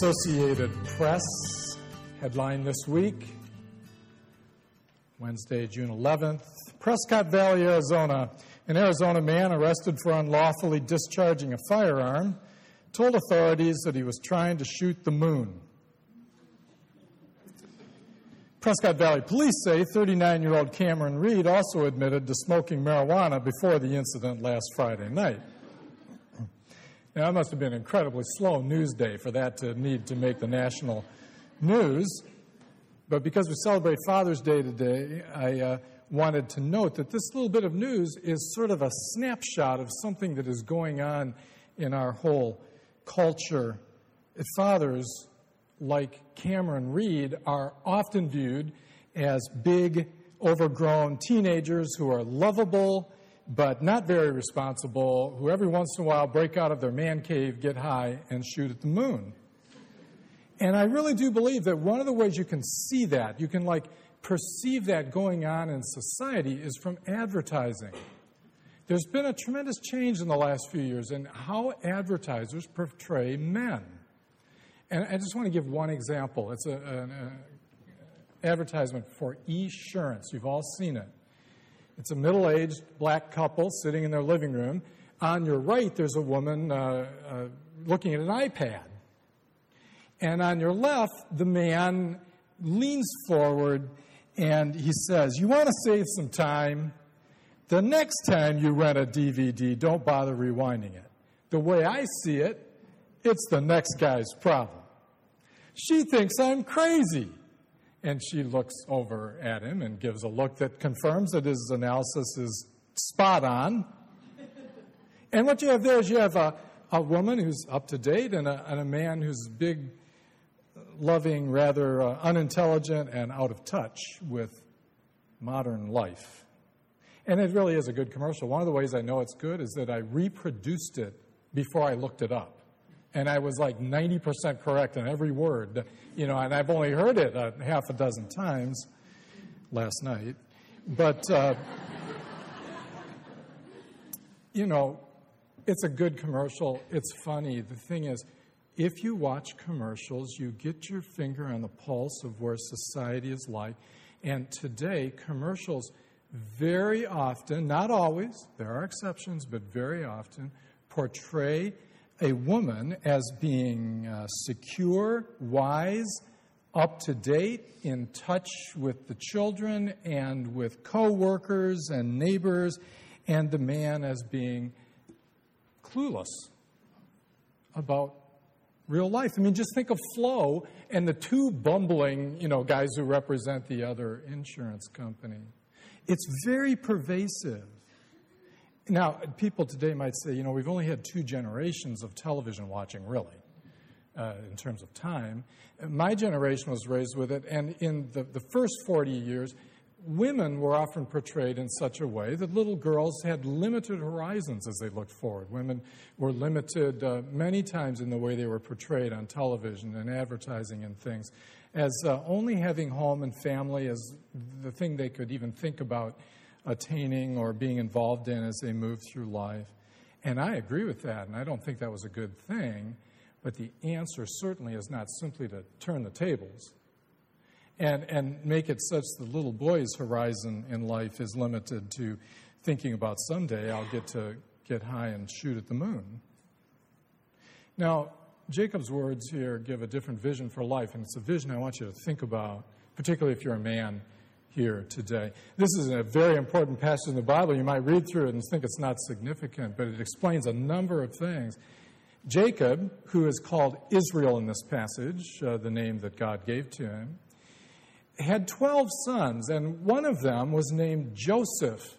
Associated Press headline this week, Wednesday, June 11th. Prescott Valley, Arizona. An Arizona man arrested for unlawfully discharging a firearm told authorities that he was trying to shoot the moon. Prescott Valley police say 39 year old Cameron Reed also admitted to smoking marijuana before the incident last Friday night. Now, that must have been an incredibly slow news day for that to need to make the national news. But because we celebrate Father's Day today, I uh, wanted to note that this little bit of news is sort of a snapshot of something that is going on in our whole culture. Fathers, like Cameron Reed, are often viewed as big, overgrown teenagers who are lovable but not very responsible, who every once in a while break out of their man cave, get high, and shoot at the moon. And I really do believe that one of the ways you can see that, you can like perceive that going on in society, is from advertising. There's been a tremendous change in the last few years in how advertisers portray men. And I just want to give one example. It's an advertisement for Esurance. You've all seen it. It's a middle aged black couple sitting in their living room. On your right, there's a woman uh, uh, looking at an iPad. And on your left, the man leans forward and he says, You want to save some time? The next time you rent a DVD, don't bother rewinding it. The way I see it, it's the next guy's problem. She thinks I'm crazy. And she looks over at him and gives a look that confirms that his analysis is spot on. and what you have there is you have a, a woman who's up to date and a, and a man who's big, loving, rather uh, unintelligent, and out of touch with modern life. And it really is a good commercial. One of the ways I know it's good is that I reproduced it before I looked it up and I was like 90% correct in every word, you know, and I've only heard it a half a dozen times last night. But, uh, you know, it's a good commercial. It's funny. The thing is, if you watch commercials, you get your finger on the pulse of where society is like. And today, commercials very often, not always, there are exceptions, but very often, portray a woman as being uh, secure, wise, up to date, in touch with the children and with co-workers and neighbors, and the man as being clueless about real life. I mean, just think of Flo and the two bumbling, you know, guys who represent the other insurance company. It's very pervasive. Now, people today might say, you know, we've only had two generations of television watching, really, uh, in terms of time. My generation was raised with it, and in the, the first 40 years, women were often portrayed in such a way that little girls had limited horizons as they looked forward. Women were limited uh, many times in the way they were portrayed on television and advertising and things, as uh, only having home and family as the thing they could even think about attaining or being involved in as they move through life. And I agree with that, and I don't think that was a good thing. But the answer certainly is not simply to turn the tables and, and make it such the little boy's horizon in life is limited to thinking about someday I'll get to get high and shoot at the moon. Now, Jacob's words here give a different vision for life, and it's a vision I want you to think about, particularly if you're a man here today. This is a very important passage in the Bible. You might read through it and think it's not significant, but it explains a number of things. Jacob, who is called Israel in this passage, uh, the name that God gave to him, had 12 sons, and one of them was named Joseph.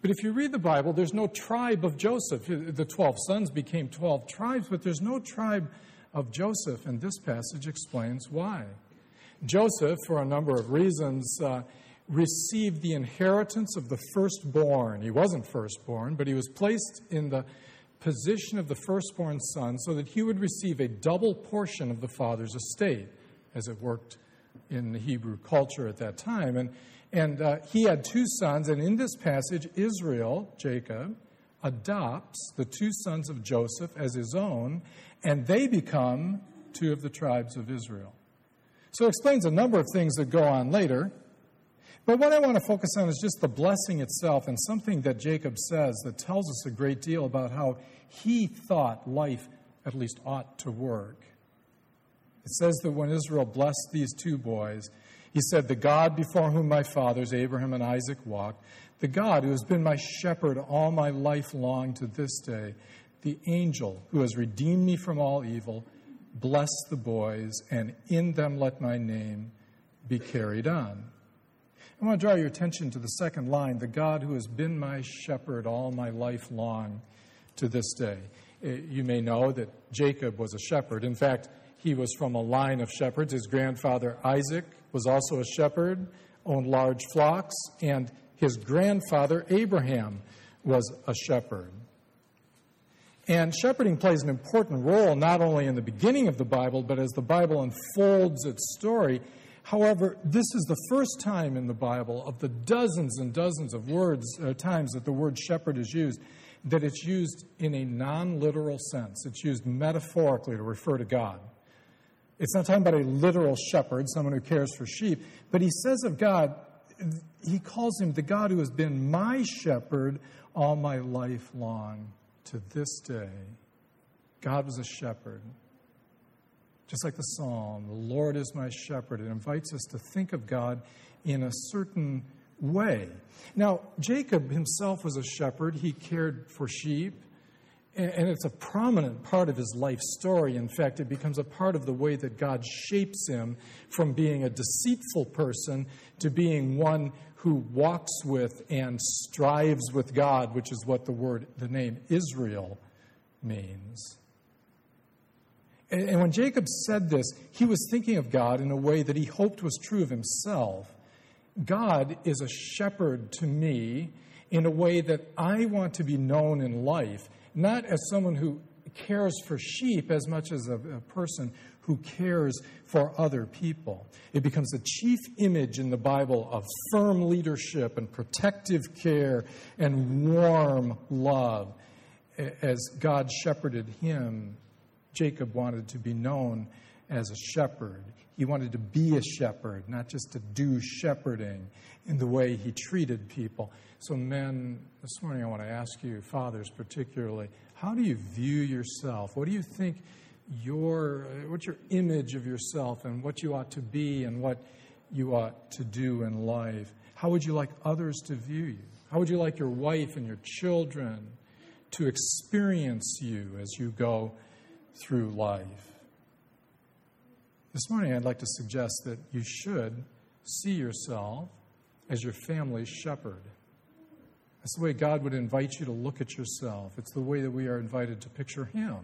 But if you read the Bible, there's no tribe of Joseph. The 12 sons became 12 tribes, but there's no tribe of Joseph, and this passage explains why. Joseph, for a number of reasons, uh, received the inheritance of the firstborn. He wasn't firstborn, but he was placed in the position of the firstborn son so that he would receive a double portion of the father's estate, as it worked in the Hebrew culture at that time. And, and uh, he had two sons, and in this passage, Israel, Jacob, adopts the two sons of Joseph as his own, and they become two of the tribes of Israel. So it explains a number of things that go on later. But what I want to focus on is just the blessing itself and something that Jacob says that tells us a great deal about how he thought life at least ought to work. It says that when Israel blessed these two boys, he said, The God before whom my fathers, Abraham and Isaac, walked, the God who has been my shepherd all my life long to this day, the angel who has redeemed me from all evil, bless the boys, and in them let my name be carried on. I want to draw your attention to the second line the God who has been my shepherd all my life long to this day. Eh, you may know that Jacob was a shepherd. In fact, he was from a line of shepherds. His grandfather Isaac was also a shepherd, owned large flocks, and his grandfather Abraham was a shepherd. And shepherding plays an important role not only in the beginning of the Bible, but as the Bible unfolds its story. However, this is the first time in the Bible, of the dozens and dozens of words, uh, times that the word shepherd is used, that it's used in a non literal sense. It's used metaphorically to refer to God. It's not talking about a literal shepherd, someone who cares for sheep, but he says of God, he calls him the God who has been my shepherd all my life long to this day. God was a shepherd. Just like the psalm, the Lord is my shepherd. It invites us to think of God in a certain way. Now, Jacob himself was a shepherd. He cared for sheep, and it's a prominent part of his life story. In fact, it becomes a part of the way that God shapes him from being a deceitful person to being one who walks with and strives with God, which is what the word, the name Israel means. And when Jacob said this, he was thinking of God in a way that he hoped was true of himself. God is a shepherd to me in a way that I want to be known in life, not as someone who cares for sheep as much as a, a person who cares for other people. It becomes the chief image in the Bible of firm leadership and protective care and warm love. As God shepherded him, Jacob wanted to be known as a shepherd. He wanted to be a shepherd, not just to do shepherding in the way he treated people. So, men, this morning I want to ask you, fathers particularly, how do you view yourself? What do you think your, what's your image of yourself and what you ought to be and what you ought to do in life? How would you like others to view you? How would you like your wife and your children to experience you as you go through life? This morning, I'd like to suggest that you should see yourself as your family's shepherd. That's the way God would invite you to look at yourself. It's the way that we are invited to picture Him.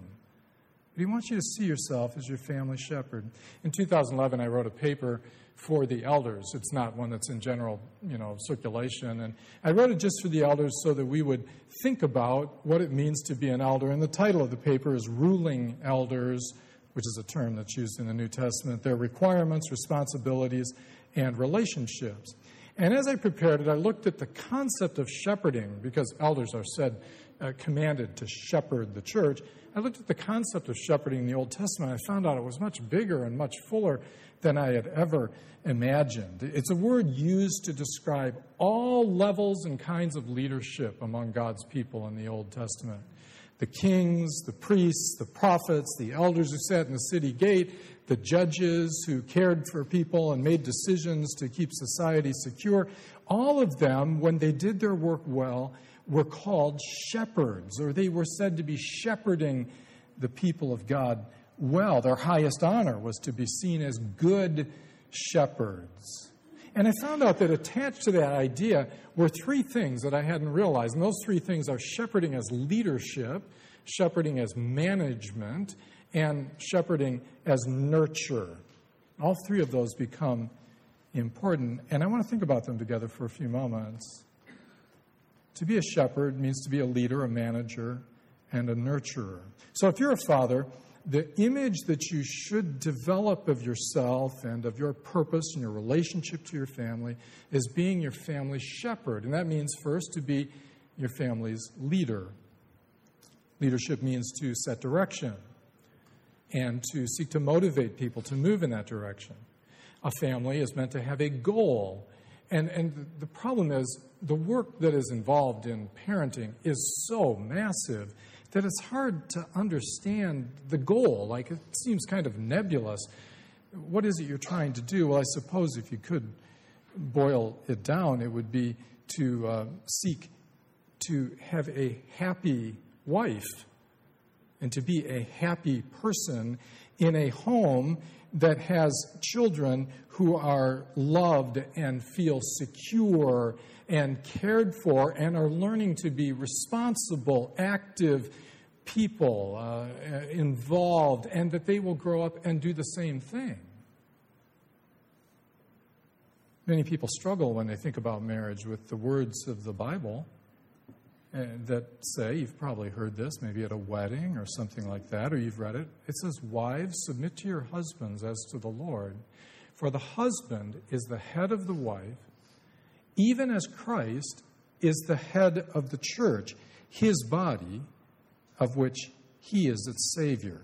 But He wants you to see yourself as your family shepherd. In 2011, I wrote a paper for the elders. It's not one that's in general, you know, circulation. And I wrote it just for the elders so that we would think about what it means to be an elder. And the title of the paper is Ruling Elders, which is a term that's used in the New Testament. Their requirements, responsibilities, and relationships. And as I prepared it, I looked at the concept of shepherding, because elders are said, uh, commanded to shepherd the church. I looked at the concept of shepherding in the Old Testament. I found out it was much bigger and much fuller than I had ever imagined. It's a word used to describe all levels and kinds of leadership among God's people in the Old Testament. The kings, the priests, the prophets, the elders who sat in the city gate, the judges who cared for people and made decisions to keep society secure, all of them, when they did their work well, were called shepherds, or they were said to be shepherding the people of God well. Their highest honor was to be seen as good shepherds. And I found out that attached to that idea were three things that I hadn't realized. And those three things are shepherding as leadership, shepherding as management, and shepherding as nurture. All three of those become important. And I want to think about them together for a few moments. To be a shepherd means to be a leader, a manager, and a nurturer. So if you're a father, the image that you should develop of yourself and of your purpose and your relationship to your family is being your family's shepherd. And that means first to be your family's leader. Leadership means to set direction. and to seek to motivate people to move in that direction. A family is meant to have a goal. And, and the problem is, the work that is involved in parenting is so massive that it's hard to understand the goal. Like, it seems kind of nebulous. What is it you're trying to do? Well, I suppose if you could boil it down, it would be to uh, seek to have a happy wife and to be a happy person in a home that has children who are loved and feel secure and cared for and are learning to be responsible, active people uh, involved, and that they will grow up and do the same thing. Many people struggle when they think about marriage with the words of the Bible uh, that say, you've probably heard this, maybe at a wedding or something like that, or you've read it. It says, Wives, submit to your husbands as to the Lord. For the husband is the head of the wife, even as Christ is the head of the church, his body, of which he is its Savior.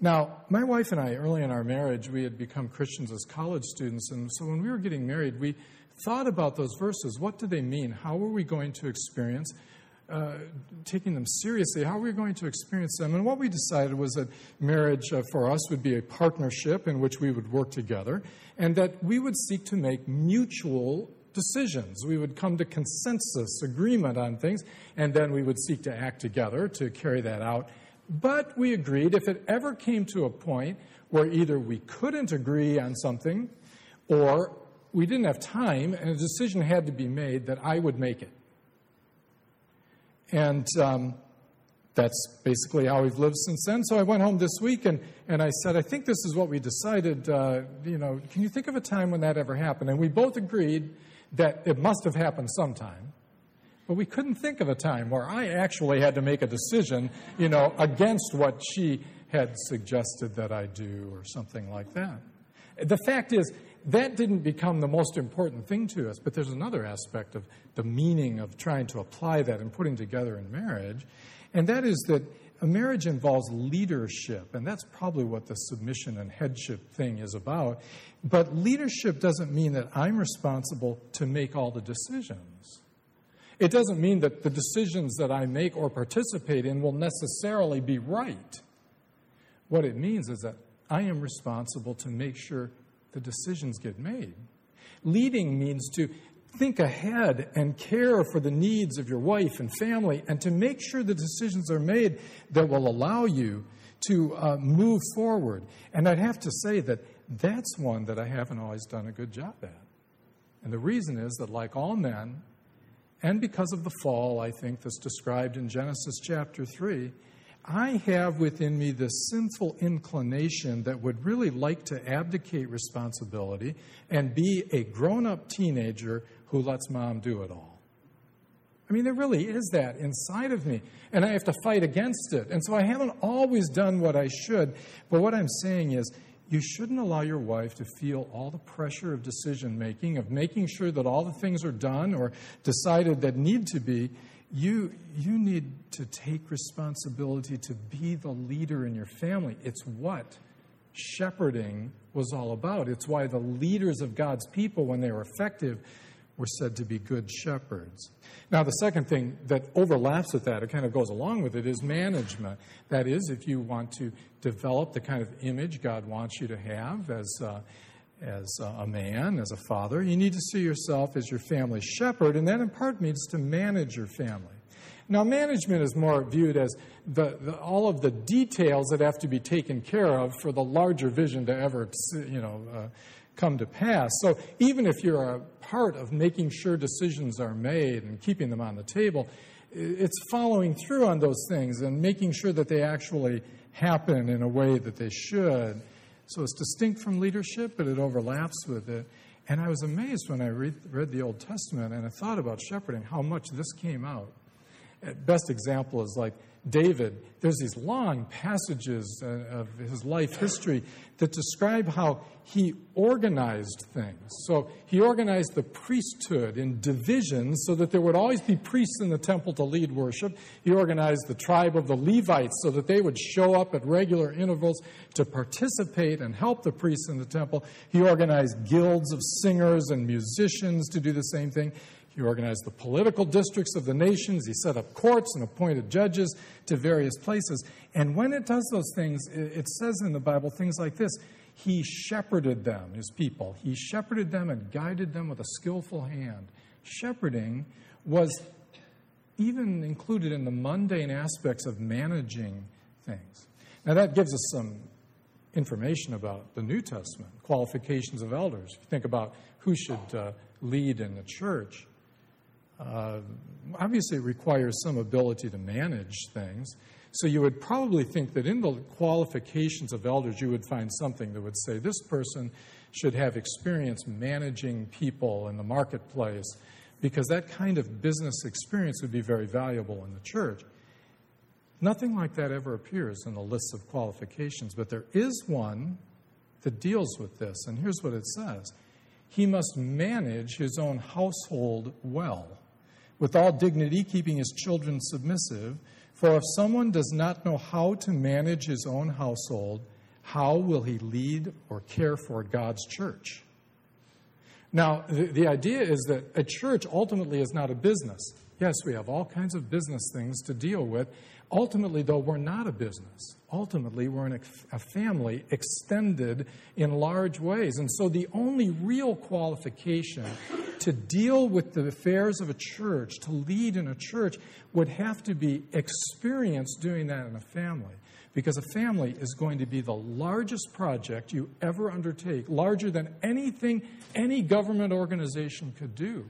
Now, my wife and I, early in our marriage, we had become Christians as college students, and so when we were getting married, we thought about those verses. What do they mean? How are we going to experience uh, taking them seriously? How we going to experience them? And what we decided was that marriage uh, for us would be a partnership in which we would work together, and that we would seek to make mutual decisions. We would come to consensus, agreement on things, and then we would seek to act together to carry that out. But we agreed if it ever came to a point where either we couldn't agree on something or we didn't have time, and a decision had to be made that I would make it. And um, that's basically how we've lived since then. So I went home this week and, and I said, I think this is what we decided. Uh, you know, can you think of a time when that ever happened? And we both agreed that it must have happened sometime. But we couldn't think of a time where I actually had to make a decision, you know, against what she had suggested that I do or something like that. The fact is, that didn't become the most important thing to us, but there's another aspect of the meaning of trying to apply that and putting together in marriage, and that is that a marriage involves leadership, and that's probably what the submission and headship thing is about. But leadership doesn't mean that I'm responsible to make all the decisions. It doesn't mean that the decisions that I make or participate in will necessarily be right. What it means is that I am responsible to make sure the decisions get made. Leading means to think ahead and care for the needs of your wife and family and to make sure the decisions are made that will allow you to uh, move forward. And I'd have to say that that's one that I haven't always done a good job at. And the reason is that, like all men, and because of the fall, I think that's described in Genesis chapter 3, I have within me this sinful inclination that would really like to abdicate responsibility and be a grown up teenager who lets mom do it all. I mean, there really is that inside of me, and I have to fight against it. And so I haven't always done what I should. But what I'm saying is, you shouldn't allow your wife to feel all the pressure of decision making, of making sure that all the things are done or decided that need to be you, you need to take responsibility to be the leader in your family. It's what shepherding was all about. It's why the leaders of God's people, when they were effective, were said to be good shepherds. Now, the second thing that overlaps with that, it kind of goes along with it, is management. That is, if you want to develop the kind of image God wants you to have as, uh, as a man, as a father. You need to see yourself as your family's shepherd, and that in part means to manage your family. Now, management is more viewed as the, the, all of the details that have to be taken care of for the larger vision to ever, you know, uh, come to pass. So, even if you're a part of making sure decisions are made and keeping them on the table, it's following through on those things and making sure that they actually happen in a way that they should. So it's distinct from leadership, but it overlaps with it. And I was amazed when I read, read the Old Testament and I thought about shepherding, how much this came out. Best example is like David, there's these long passages uh, of his life history that describe how he organized things. So he organized the priesthood in divisions so that there would always be priests in the temple to lead worship. He organized the tribe of the Levites so that they would show up at regular intervals to participate and help the priests in the temple. He organized guilds of singers and musicians to do the same thing. He organized the political districts of the nations. He set up courts and appointed judges to various places. And when it does those things, it says in the Bible things like this He shepherded them, his people. He shepherded them and guided them with a skillful hand. Shepherding was even included in the mundane aspects of managing things. Now, that gives us some information about the New Testament, qualifications of elders. If you think about who should uh, lead in the church, uh, obviously it requires some ability to manage things. So you would probably think that in the qualifications of elders, you would find something that would say this person should have experience managing people in the marketplace because that kind of business experience would be very valuable in the church. Nothing like that ever appears in the list of qualifications, but there is one that deals with this, and here's what it says He must manage his own household well with all dignity, keeping his children submissive. For if someone does not know how to manage his own household, how will he lead or care for God's church? Now, the, the, idea is that a church ultimately is not a business. Yes, we have all kinds of business things to deal with, Ultimately, though, we're not a business. Ultimately, we're in a, a, family extended in large ways. And so, the only real qualification to deal with the affairs of a church, to lead in a church, would have to be experience doing that in a family. Because a family is going to be the largest project you ever undertake, larger than anything any government organization could do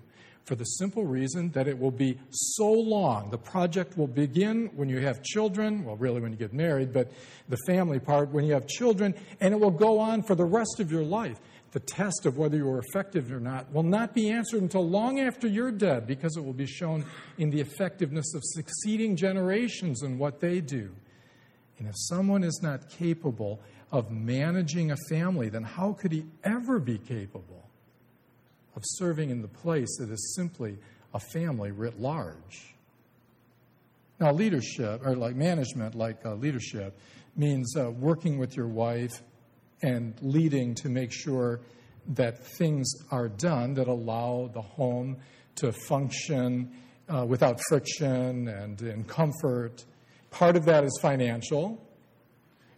for the simple reason that it will be so long. The project will begin when you have children, well, really when you get married, but the family part when you have children, and it will go on for the rest of your life. The test of whether you were effective or not will not be answered until long after you're dead because it will be shown in the effectiveness of succeeding generations and what they do. And if someone is not capable of managing a family, then how could he ever be capable of serving in the place that is simply a family writ large. Now, leadership, or like management, like uh, leadership, means uh, working with your wife and leading to make sure that things are done that allow the home to function uh, without friction and in comfort. Part of that is financial.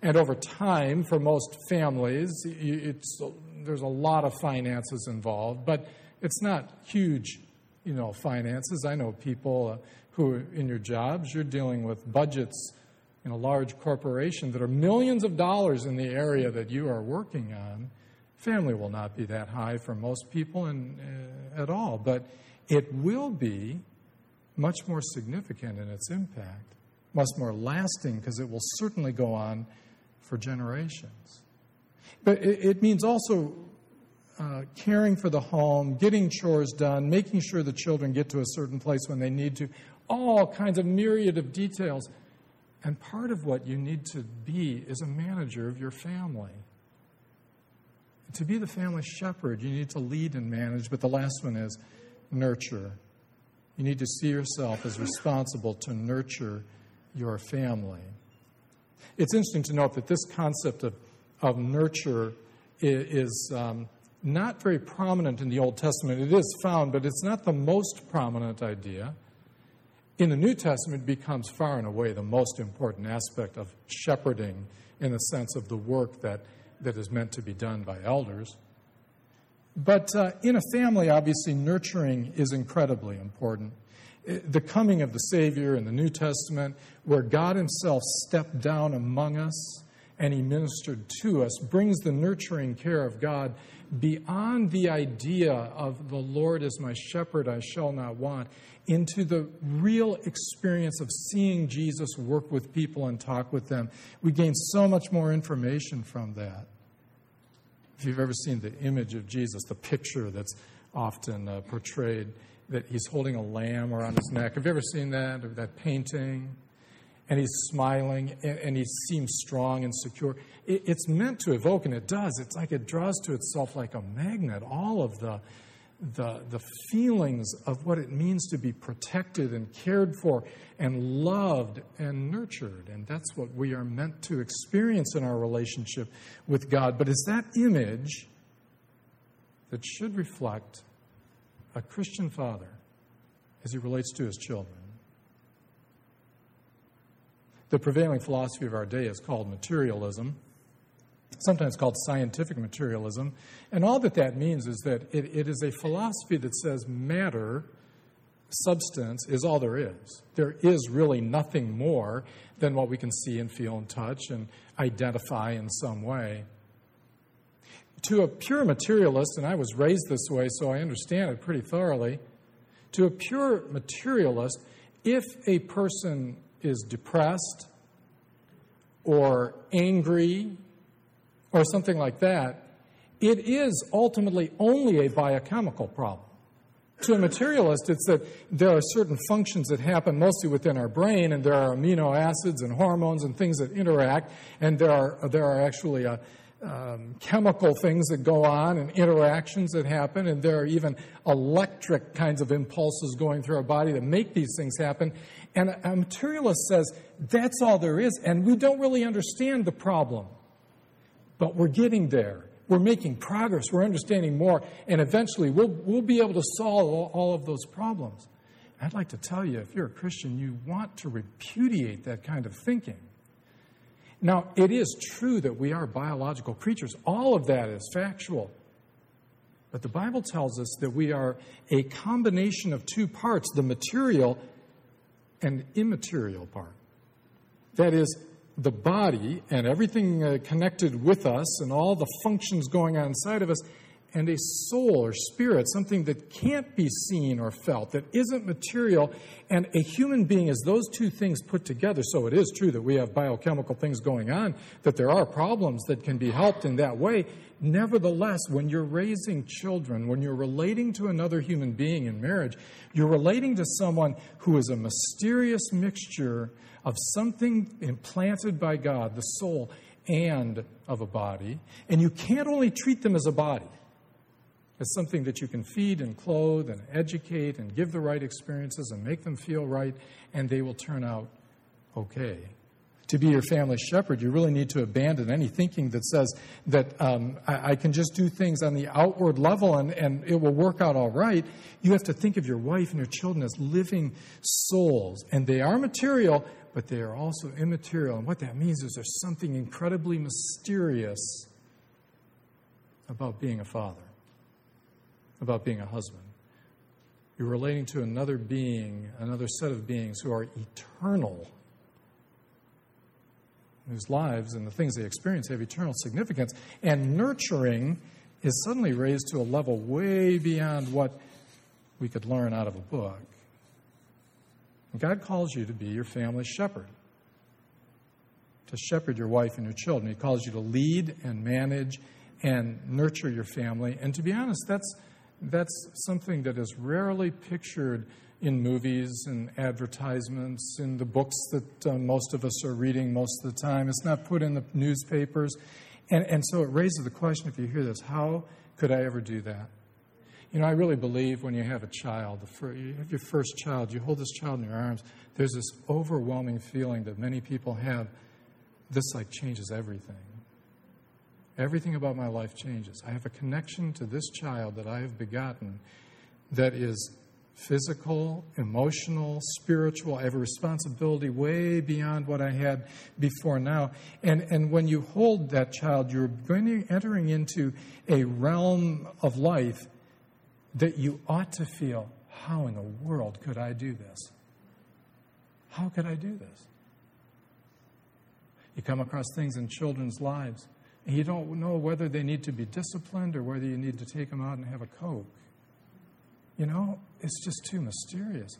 And over time, for most families, it's there's a lot of finances involved, but it's not huge, you know, finances. I know people uh, who, in your jobs, you're dealing with budgets in a large corporation that are millions of dollars in the area that you are working on. Family will not be that high for most people in, uh, at all, but it will be much more significant in its impact, much more lasting, because it will certainly go on for generations. But it, it means also uh, caring for the home, getting chores done, making sure the children get to a certain place when they need to, all kinds of myriad of details. And part of what you need to be is a manager of your family. To be the family shepherd, you need to lead and manage, but the last one is nurture. You need to see yourself as responsible to nurture your family. It's interesting to note that this concept of, of nurture is, um, not very prominent in the Old Testament. It is found, but it's not the most prominent idea. In the New Testament, it becomes far and away the most important aspect of shepherding in the sense of the work that, that is meant to be done by elders. But uh, in a family, obviously, nurturing is incredibly important. The coming of the Savior in the New Testament, where God Himself stepped down among us and He ministered to us, brings the nurturing care of God beyond the idea of the Lord is my shepherd, I shall not want, into the real experience of seeing Jesus work with people and talk with them. We gain so much more information from that. If you've ever seen the image of Jesus, the picture that's often uh, portrayed, that he's holding a lamb around his neck. Have you ever seen that, or that painting? And he's smiling and, and he seems strong and secure. It, it's meant to evoke, and it does. It's like it draws to itself like a magnet all of the, the, the feelings of what it means to be protected and cared for and loved and nurtured. And that's what we are meant to experience in our relationship with God. But it's that image that should reflect a Christian father as he relates to his children. The prevailing philosophy of our day is called materialism, sometimes called scientific materialism. And all that that means is that it, it is a philosophy that says matter, substance, is all there is. There is really nothing more than what we can see and feel and touch and identify in some way. To a pure materialist, and I was raised this way, so I understand it pretty thoroughly. To a pure materialist, if a person is depressed or angry or something like that, it is ultimately only a biochemical problem. To a materialist, it's that there are certain functions that happen mostly within our brain, and there are amino acids and hormones and things that interact, and there are, there are actually a, um, chemical things that go on and interactions that happen, and there are even electric kinds of impulses going through our body that make these things happen. And a materialist says that's all there is, and we don't really understand the problem. But we're getting there. We're making progress. We're understanding more, and eventually we'll, we'll be able to solve all, all of those problems. I'd like to tell you if you're a Christian, you want to repudiate that kind of thinking. Now, it is true that we are biological creatures. All of that is factual. But the Bible tells us that we are a combination of two parts the material and immaterial part. That is, the body and everything uh, connected with us and all the functions going on inside of us, and a soul or spirit, something that can't be seen or felt, that isn't material. And a human being is those two things put together. So it is true that we have biochemical things going on, that there are problems that can be helped in that way. Nevertheless, when you're raising children, when you're relating to another human being in marriage, you're relating to someone who is a mysterious mixture of something implanted by God, the soul, and of a body. And you can't only treat them as a body as something that you can feed and clothe and educate and give the right experiences and make them feel right, and they will turn out okay. To be your family shepherd, you really need to abandon any thinking that says that um, I, I, can just do things on the outward level and, and it will work out all right. You have to think of your wife and your children as living souls, and they are material, but they are also immaterial. And what that means is there's something incredibly mysterious about being a father about being a husband. You're relating to another being, another set of beings who are eternal, whose lives and the things they experience have eternal significance. And nurturing is suddenly raised to a level way beyond what we could learn out of a book. God calls you to be your family's shepherd, to shepherd your wife and your children. He calls you to lead and manage and nurture your family. And to be honest, that's that's something that is rarely pictured in movies and advertisements, in the books that uh, most of us are reading most of the time. It's not put in the newspapers. And, and so it raises the question if you hear this, how could I ever do that? You know, I really believe when you have a child, you have your first child, you hold this child in your arms, there's this overwhelming feeling that many people have. This like changes everything. Everything about my life changes. I have a connection to this child that I have begotten that is physical, emotional, spiritual. I have a responsibility way beyond what I had before now. And, and when you hold that child, you're going to, entering into a realm of life that you ought to feel how in the world could I do this? How could I do this? You come across things in children's lives and you don't know whether they need to be disciplined or whether you need to take them out and have a Coke. You know, it's just too mysterious.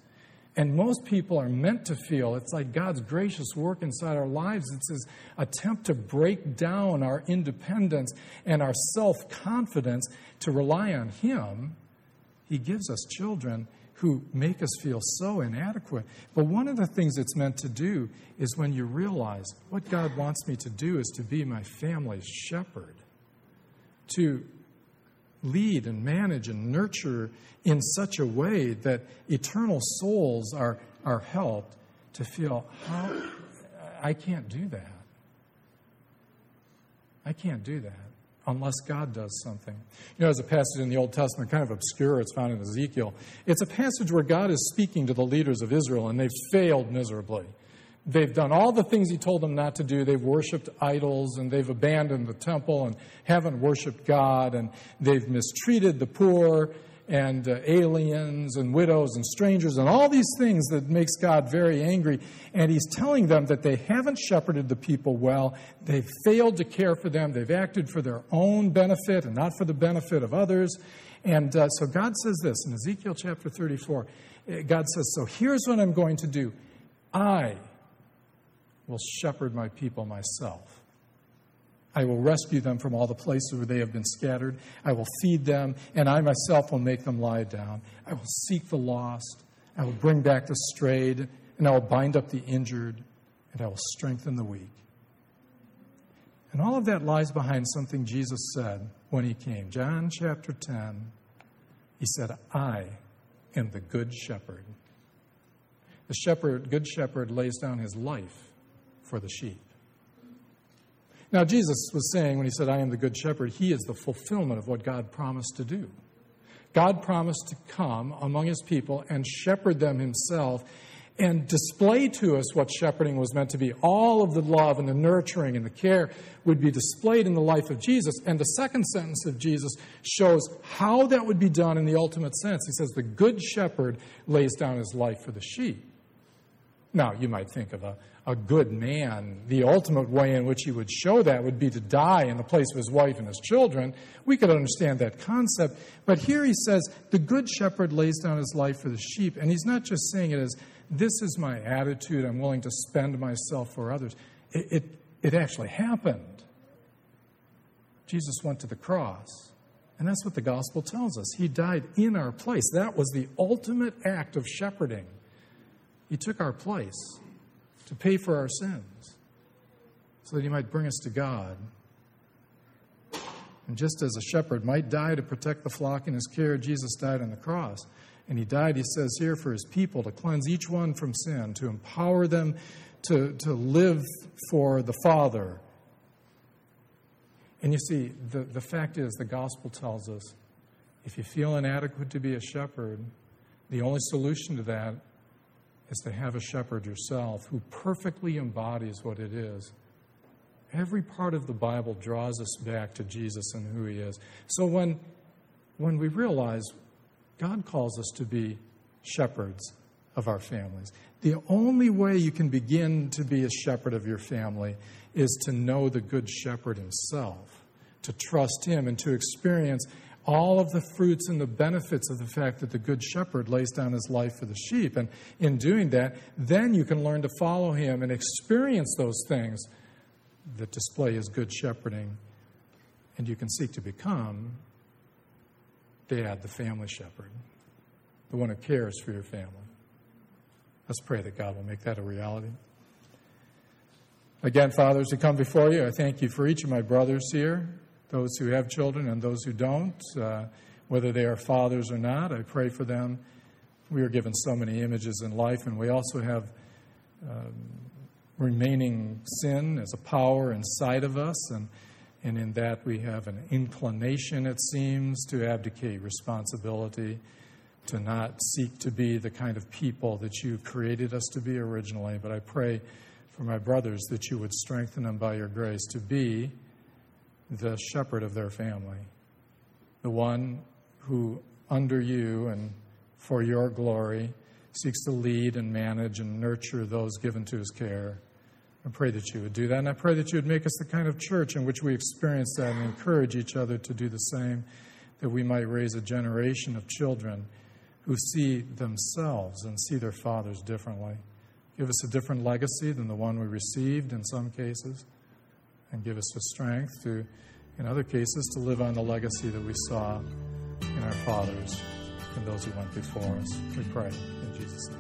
And most people are meant to feel it's like God's gracious work inside our lives. It's His attempt to break down our independence and our self confidence to rely on Him. He gives us children who make us feel so inadequate. But one of the things it's meant to do is when you realize what God wants me to do is to be my family's shepherd, to lead and manage and nurture in such a way that eternal souls are, are helped to feel how I can't do that. I can't do that unless God does something. You know, there's a passage in the Old Testament, kind of obscure, it's found in Ezekiel. It's a passage where God is speaking to the leaders of Israel, and they've failed miserably. They've done all the things he told them not to do. They've worshiped idols and they've abandoned the temple and haven't worshiped God and they've mistreated the poor and uh, aliens and widows and strangers and all these things that makes God very angry. And he's telling them that they haven't shepherded the people well. They've failed to care for them. They've acted for their own benefit and not for the benefit of others. And uh, so God says this in Ezekiel chapter 34. Uh, God says, So here's what I'm going to do. I will shepherd my people myself. I will rescue them from all the places where they have been scattered. I will feed them, and I myself will make them lie down. I will seek the lost. I will bring back the strayed, and I will bind up the injured, and I will strengthen the weak. And all of that lies behind something Jesus said when he came. John chapter 10, he said, I am the good shepherd. The shepherd, good shepherd, lays down his life for the sheep. Now, Jesus was saying when he said, I am the good shepherd, he is the fulfillment of what God promised to do. God promised to come among his people and shepherd them himself and display to us what shepherding was meant to be. All of the love and the nurturing and the care would be displayed in the life of Jesus. And the second sentence of Jesus shows how that would be done in the ultimate sense. He says, The good shepherd lays down his life for the sheep. Now, you might think of a, a good man, the ultimate way in which he would show that would be to die in the place of his wife and his children. We could understand that concept. But here he says, the good shepherd lays down his life for the sheep. And he's not just saying it as, this is my attitude, I'm willing to spend myself for others. It, it, it actually happened. Jesus went to the cross. And that's what the gospel tells us. He died in our place. That was the ultimate act of shepherding. He took our place to pay for our sins so that He might bring us to God. And just as a shepherd might die to protect the flock in his care, Jesus died on the cross. And he died, he says here, for his people to cleanse each one from sin, to empower them to, to live for the Father. And you see, the, the fact is, the gospel tells us if you feel inadequate to be a shepherd, the only solution to that is to have a shepherd yourself who perfectly embodies what it is. Every part of the Bible draws us back to Jesus and who he is. So when, when we realize God calls us to be shepherds of our families, the only way you can begin to be a shepherd of your family is to know the good shepherd himself, to trust him, and to experience all of the fruits and the benefits of the fact that the good shepherd lays down his life for the sheep. And in doing that, then you can learn to follow him and experience those things that display his good shepherding. And you can seek to become dad, the family shepherd, the one who cares for your family. Let's pray that God will make that a reality. Again, fathers, we come before you. I thank you for each of my brothers here those who have children and those who don't, uh, whether they are fathers or not. I pray for them. We are given so many images in life, and we also have um, remaining sin as a power inside of us, and, and in that we have an inclination, it seems, to abdicate responsibility, to not seek to be the kind of people that you created us to be originally. But I pray for my brothers that you would strengthen them by your grace to be the shepherd of their family, the one who, under you and for your glory, seeks to lead and manage and nurture those given to his care. I pray that you would do that. And I pray that you would make us the kind of church in which we experience that and encourage each other to do the same, that we might raise a generation of children who see themselves and see their fathers differently. Give us a different legacy than the one we received in some cases and give us the strength to, in other cases, to live on the legacy that we saw in our fathers. and those who went before us. We pray in Jesus' name.